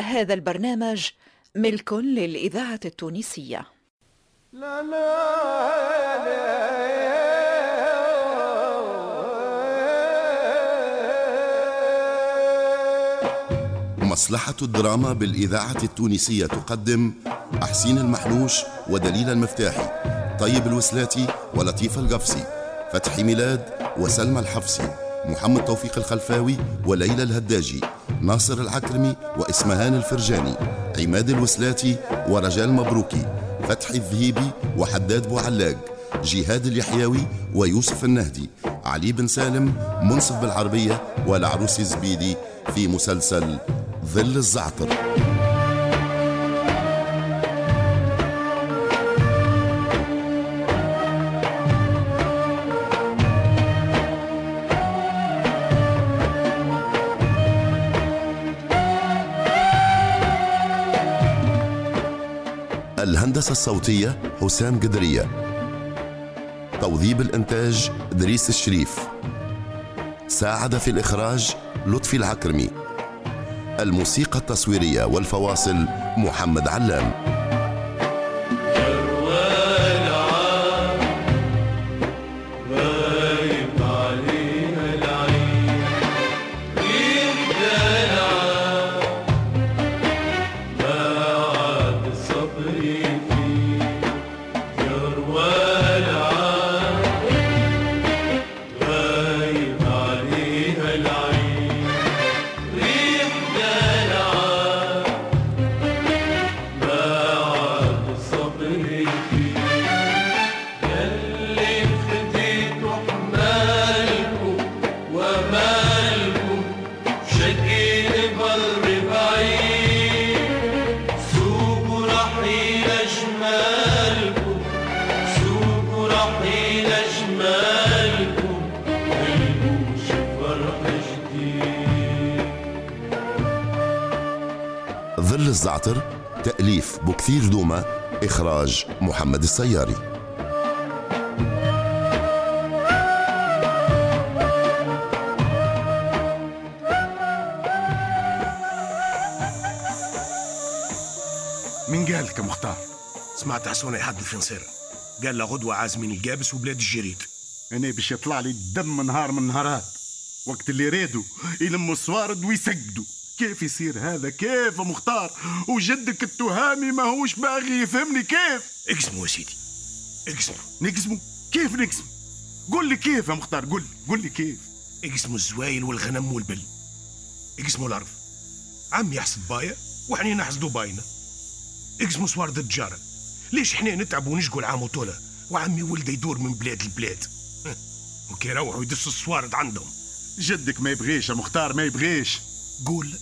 هذا البرنامج ملك للإذاعة التونسية. لا لا لا مصلحة الدراما بالإذاعة التونسية تقدم أحسين المحلوش ودليل المفتاحي طيب الوسلاتي ولطيف القفصي فتحي ميلاد وسلمى الحفصي محمد توفيق الخلفاوي وليلى الهداجي. ناصر العكرمي وإسمهان الفرجاني عماد الوسلاتي ورجال مبروكي فتحي الذهيبي وحداد بوعلاق جهاد اليحيوي ويوسف النهدي علي بن سالم منصف بالعربية والعروس زبيدي في مسلسل ظل الزعتر. الهندسة الصوتية حسام قدرية. توظيب الإنتاج دريس الشريف. ساعد في الإخراج لطفي العكرمي. الموسيقى التصويرية والفواصل محمد علام. الزعتر تأليف بكثير دوما إخراج محمد السياري. من قال لك مختار؟ سمعت حسون يحدث في نصير قال له غدوة عازمين القابس وبلاد الجريد. أنا باش يطلع لي الدم نهار من نهارات. وقت اللي ريدوا يلموا الصوارد ويسجدوا كيف يصير هذا؟ كيف مختار؟ وجدك التهامي ماهوش باغي يفهمني كيف؟ اقسموا يا سيدي. اقسموا نقسموا كيف نقسم قل لي كيف يا مختار قل قل لي كيف. اقسموا الزوايل والغنم والبل. اقسموا الأرض عمي يحصد بايا وحنا نحصدوا باينا اقسموا صوارد التجارة ليش إحنا نتعب ونشقوا العام وطولة؟ وعمي ولده يدور من بلاد لبلاد. وكي يروحوا يدسوا الصوارد عندهم. جدك ما يبغيش يا مختار ما يبغيش. قول.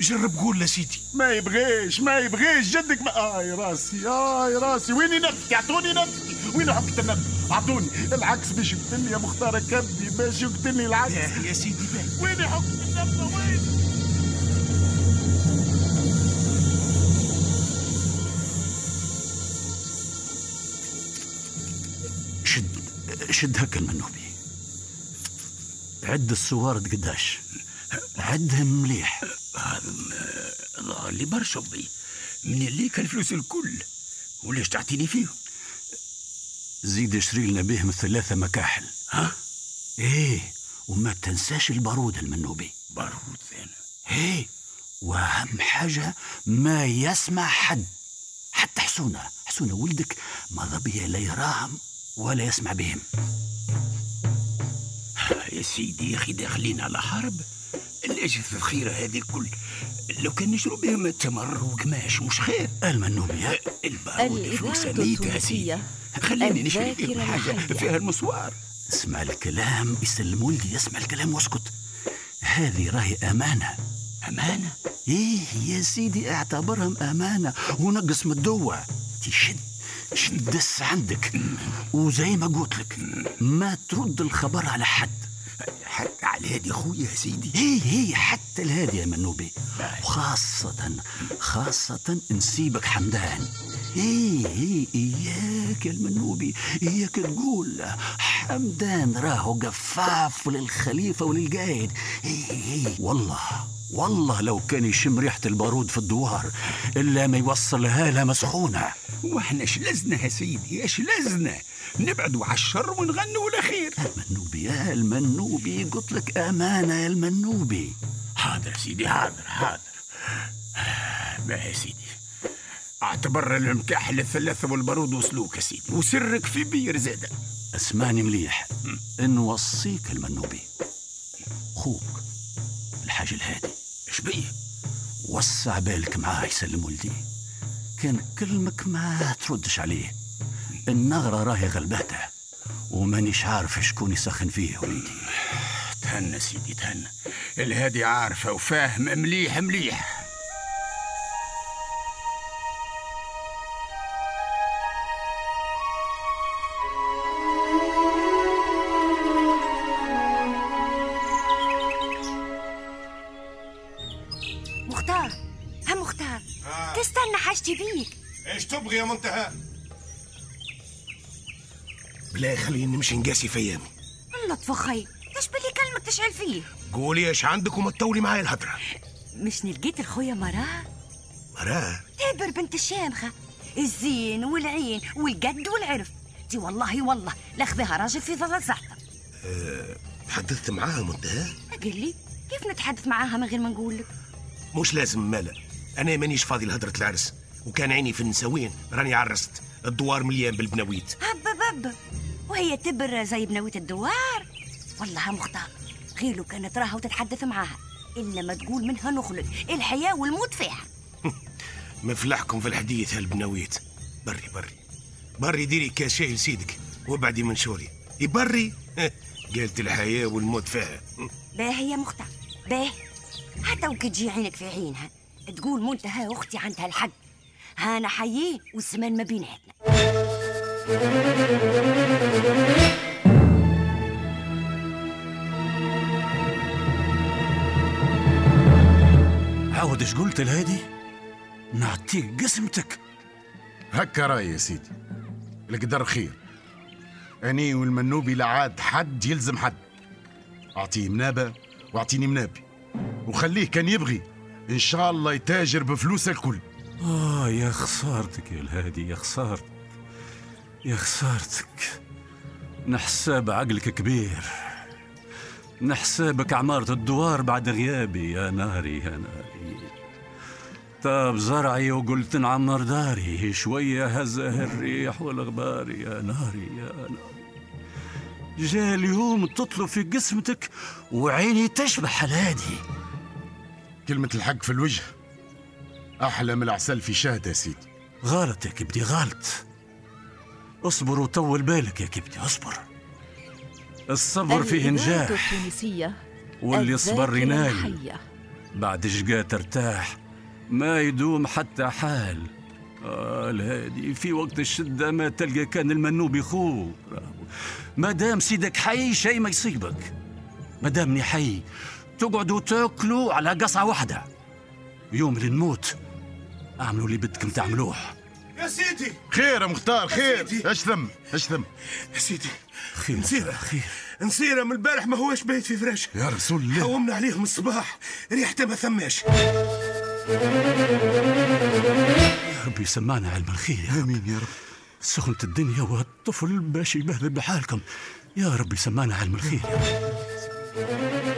جرب قول لسيدي ما يبغيش ما يبغيش. جدك ما آي راسي آي راسي. ويني نفسي اعطوني نفسي وين حكت النفس اعطوني العكس باش يقتلني يا مختار كبدي باش يقتلني العكس. يا سيدي باهي وين حكت النفس وين؟ شد شد هكا المنوبي. عد السوارد قداش. عدهم مليح. هذا الله اللي برشا بي من اللي كان الفلوس الكل. وليش تعطيني فيهم؟ زيد اشتري لنا بهم ثلاثة مكاحل. ها؟ إيه وما تنساش البارود المنوبي. بارود ثاني إيه وأهم حاجة ما يسمع حد. حتى حسونة. حسونة ولدك ماذا بيا لا يراهم ولا يسمع بهم. يا سيدي يا أخي داخلين على حرب. ليش الذخيرة هذه الكل. لو كان نشرب بهم تمر وقماش مش خير. المنوبية البارود فلوس يا سيدي خليني نشري بهم حاجة فيها المسوار. اسمع الكلام يسلم ولدي يسمع الكلام واسكت. هذه راهي أمانة. أمانة؟ إيه يا سيدي اعتبرهم أمانة. ونقص من الدوة تشد شد دس عندك. وزي ما قلت لك ما ترد الخبر على حد. حتى على الهادي خويا يا سيدي. هي هي حتى الهادي يا منوبي. وخاصة خاصة نسيبك حمدان. إيه إيه إياك يا المنوبي إياك تقول حمدان راهو قفاف للخليفة وللقايد إيه إيه والله. والله لو كان يشم ريحة البارود في الدوار إلا ما يوصلها لها مسخونة. اش لزنا يا سيدي؟ اش لزنا نبعدوا على الشر ونغنوا الخير المنوبي يا المنوبي قلت لك أمانة يا المنوبي. حاضر سيدي حاضر حاضر. ما يا سيدي. أعتبر المكاح للثلاثة والبارود وصلوك يا سيدي وسرك في بير زادة اسمعني مليح. نوصيك المنوبي. خوك. الحاج الهادي. اش بيه وسع بالك معاه يسلم ولدي. كان كلمك ما تردش عليه. النغرة راهي غلباته ومانيش عارف شكون يسخن فيه وليدي. تهنى سيدي تهنى. الهادي عارفة وفاهم مليح مليح. تبغي يا منتهى. بالله خليني نمشي نقاسي في أيامي. اللطف خي إيش باللي كلمك تشعل فيه؟ قولي إيش عندك وما تطولي معايا الهدرة. مش لقيت الخويا مراه؟ مراه؟ تابر بنت الشامخة الزين والعين والقد والعرف. دي والله والله. لأخذها راجل في ظل زعتر. تحدثت معاها منتهى؟ قال لي كيف نتحدث معاها من غير ما نقول لك؟ مش لازم مالا. أنا مانيش فاضي لهدرة العرس. وكان عيني في النسوين. راني عرست. الدوار مليان بالبناويت هب هب وهي تبر زي بنوية الدوار. والله مختار غير لو كانت راها وتتحدث معاها. إلا ما تقول منها نخلد. الحياة والموت فيها؟ مفلحكم في الحديث هالبناويت بري بري. بري ديري كاس شاي لسيدك. وابعدي من شوري. يبري. قالت الحياة والموت فيها. باهي يا مختار باهي حتى وكي تجي عينك في عينها. تقول منتهى أختي عندها الحق. هانا حيين والسمان ما بيناتنا. عاود إيش قلت الهادي نعطيك قسمتك. هكا راي يا سيدي. القدر خير. أني والمنوبي لا عاد حد يلزم حد. أعطيه منابة وأعطيني منابي. وخليه كان يبغي. إن شاء الله يتاجر بفلوسه الكل. آه يا خسارتك يا الهادي يا خسارتك يا خسارتك. نحساب عقلك كبير. نحسابك عمارة الدوار بعد غيابي. يا ناري يا ناري. طاب زرعي وقلت نعمر داري. شوية هزه الريح والغبار يا ناري يا ناري. جاء اليوم تطلب في قسمتك وعيني تشبح الهادي. كلمة الحق في الوجه. أحلى من العسل في شهد يا سيدي غلط يا كبدي غلط اصبر وطول بالك يا كبدي اصبر. الصبر فيه نجاح التونسية واللي صبر ينال. بعد شقا ترتاح ما يدوم حتى حال. آه الهادي في وقت الشدة ما تلقى كان المنوب يخوك ما دام سيدك حي شيء ما يصيبك. ما دامني حي تقعدوا تاكلوا على قصعة واحدة. يوم اللي نموت اعملوا اللي بدكم تعملوه. يا سيدي. خير يا مختار خير. سيدي. إيش ثم إيش ثم يا سيدي. خير نسيرة خير. نسيرة من البارح ما هوش بايت في فراشه يا رسول الله. حومنا عليهم الصباح. ريحته ما ثماش. يا ربي يسمعنا علم الخير. يا رب. آمين يا رب. سخنة الدنيا والطفل باش يبهذل بحالكم. يا رب يسمعنا علم الخير. يا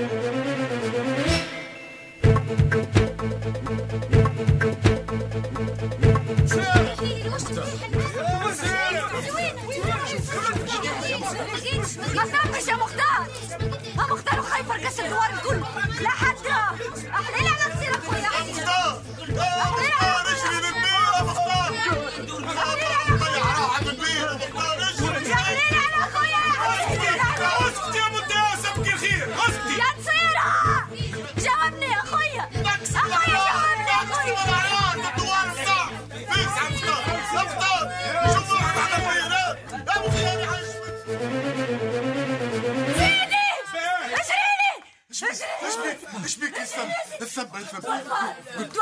رب ما ثبش يا مختار ها مختار وخايف رقص الدوار الكل. لا حتى أحلى Good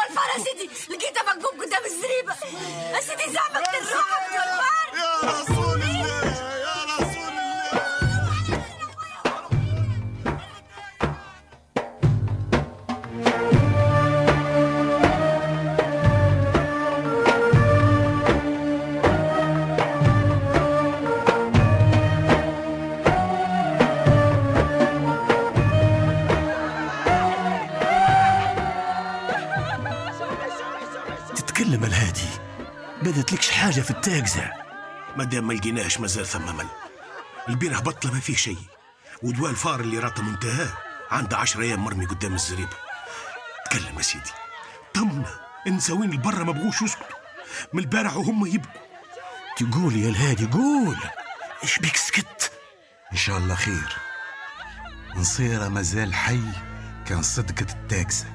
بدت لكش حاجة في التاكزة ما دام ما لقيناش مازال ثم مل. البيره بطله ما فيه شيء. ودواء الفار اللي راته منتهاه عنده عشر أيام مرمي قدام الزريبه تكلم يا سيدي. طمنا النساوين البرة ما بغوش يسكتوا. من البارح وهم يبكوا. تقول يا الهادي قول. إيش بيك سكت؟ إن شاء الله خير. نصير مازال حي كان صدقة التاكسة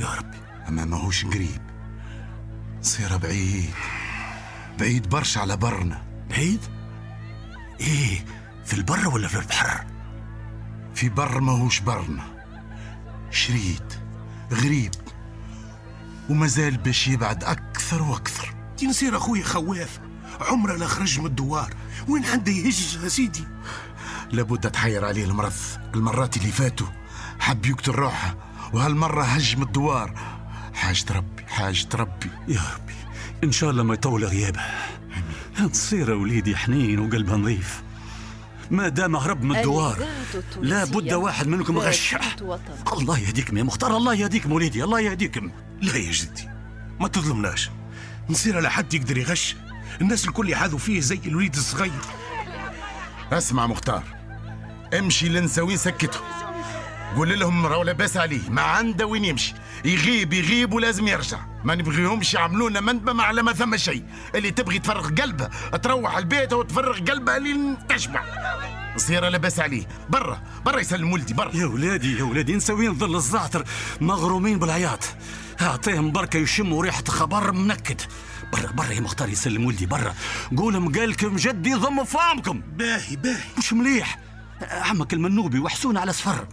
يا ربي. أما ماهوش قريب. نصير بعيد. بعيد برشا على برنا. بعيد؟ إيه في البر ولا في البحر؟ في بر ماهوش برنا. شريد غريب ومازال باش يبعد أكثر وأكثر. دي نصير أخوي خواف. عمره لا خرج من الدوار. وين عنده يهج يا سيدي؟ لابد تحير عليه المرض. المرات اللي فاتوا حب يقتل روحه وهالمرة هج من الدوار. حاجة ربي حاجة ربي يا ربي إن شاء الله ما يطول غيابه. تصير وليدي حنين وقلبها نظيف. ما دام هرب من الدوار لا بد واحد منكم غش. الله يهديكم يا مختار الله يهديكم وليدي الله يهديكم. لا يا جدي ما تظلمناش. نصير على حد يقدر يغش. الناس الكل يحاذوا فيه زي الوليد الصغير. اسمع مختار امشي لنساوين سكته. قول لهم راهو لاباس عليه ما عنده وين يمشي. يغيب يغيب ولازم يرجع. ما نبغيهمش يعملونا مندبة على ما ثم شيء. اللي تبغي تفرغ قلبها تروح البيت وتفرغ قلبها لين تشبع صير لاباس عليه. برا برا يسلم ولدي برا. يا ولادي يا ولادي نسوين ظل الزعتر مغرومين بالعياط. أعطيهم بركة يشموا ريحة خبر منكد. برا برا يا مختار يسلم ولدي برا. قولهم قالكم جدي ضموا فامكم. باهي باهي. مش مليح. عمك المنوبي وحسون على صفر.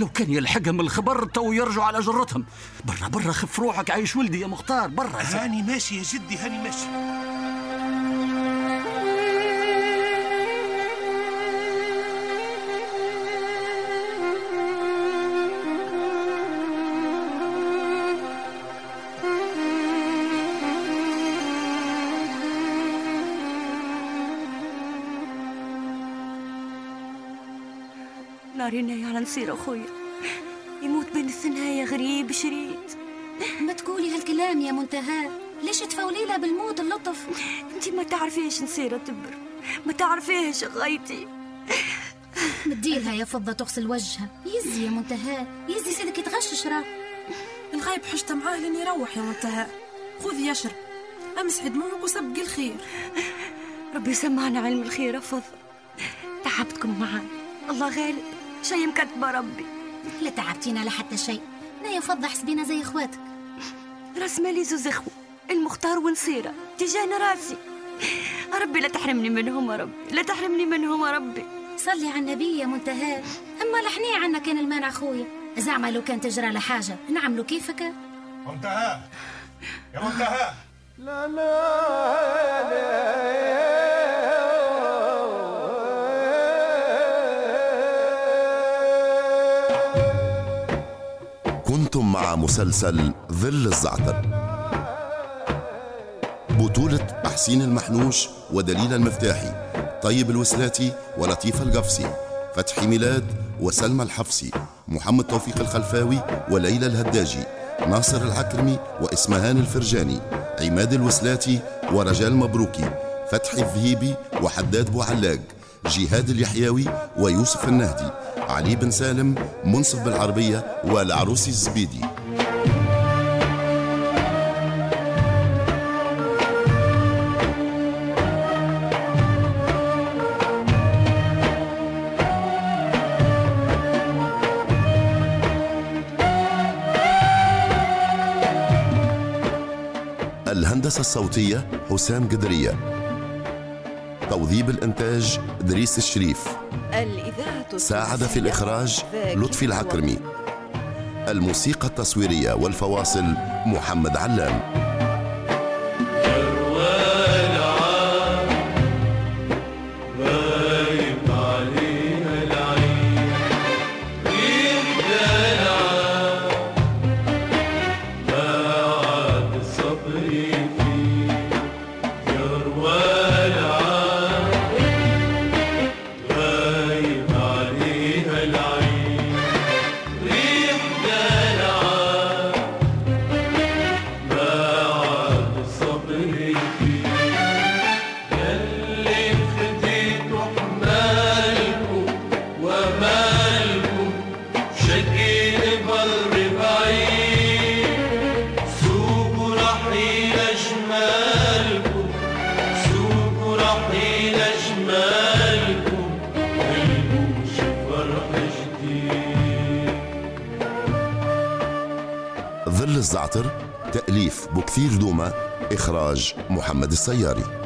لو كان يلحقهم الخبر تو يرجعوا على جرتهم. برا برا خف روحك عايش ولدي يا مختار برا. هاني ماشي يا جدي هاني ماشي. نارينا على نصير اخويا يموت بين الثنايا غريب شريد ما تقولي هالكلام يا منتهى. ليش تفولي لها بالموت اللطف؟ انت ما تعرفيش نصير تبر ما تعرفيش غايتي. مديلها يا فضة تغسل وجهها. يزي يا منتهى. يزي سيدك يتغشش راه الغايب حشت معاه لين يروح يا منتهى. خذ يشرب امسح دموعك وسبقي الخير. ربي سمعنا علم الخير يا فضة. تعبتكم معاي. الله غالب. شيء مكتبه ربي. لا تعبتينا لا حتى شيء. لا يا فضة حسبينا زي إخواتك. راس مالي زوز إخوة. المختار ونصيرة تجانا راسي. ربي لا تحرمني منهم يا ربي. لا تحرمني منهم يا ربي. صلي على النبي يا منتهى. أما لحني عنا كان المانع اخويا زعما لو كان تجرى له حاجة. نعملوا كيفك منتهى. يا منتهى. كنتم مع مسلسل ظل الزعتر. بطولة حسين المحنوش ودليل المفتاحي طيب الوسلاتي ولطيف القفصي فتحي ميلاد وسلمى الحفصي محمد توفيق الخلفاوي وليلى الهداجي ناصر العكرمي وإسمهان الفرجاني عماد الوسلاتي ورجال مبروكي فتحي الذهيبي وحداد بوعلاق. جهاد اليحيوي ويوسف النهدي علي بن سالم منصف بالعربية والعروسي الزبيدي. الهندسة الصوتية حسام قدرية. توظيب الإنتاج دريس الشريف. ساعد في الإخراج لطفي العكرمي. الموسيقى التصويرية والفواصل محمد علام. الزعتر تأليف بكثير دومة إخراج محمد السياري.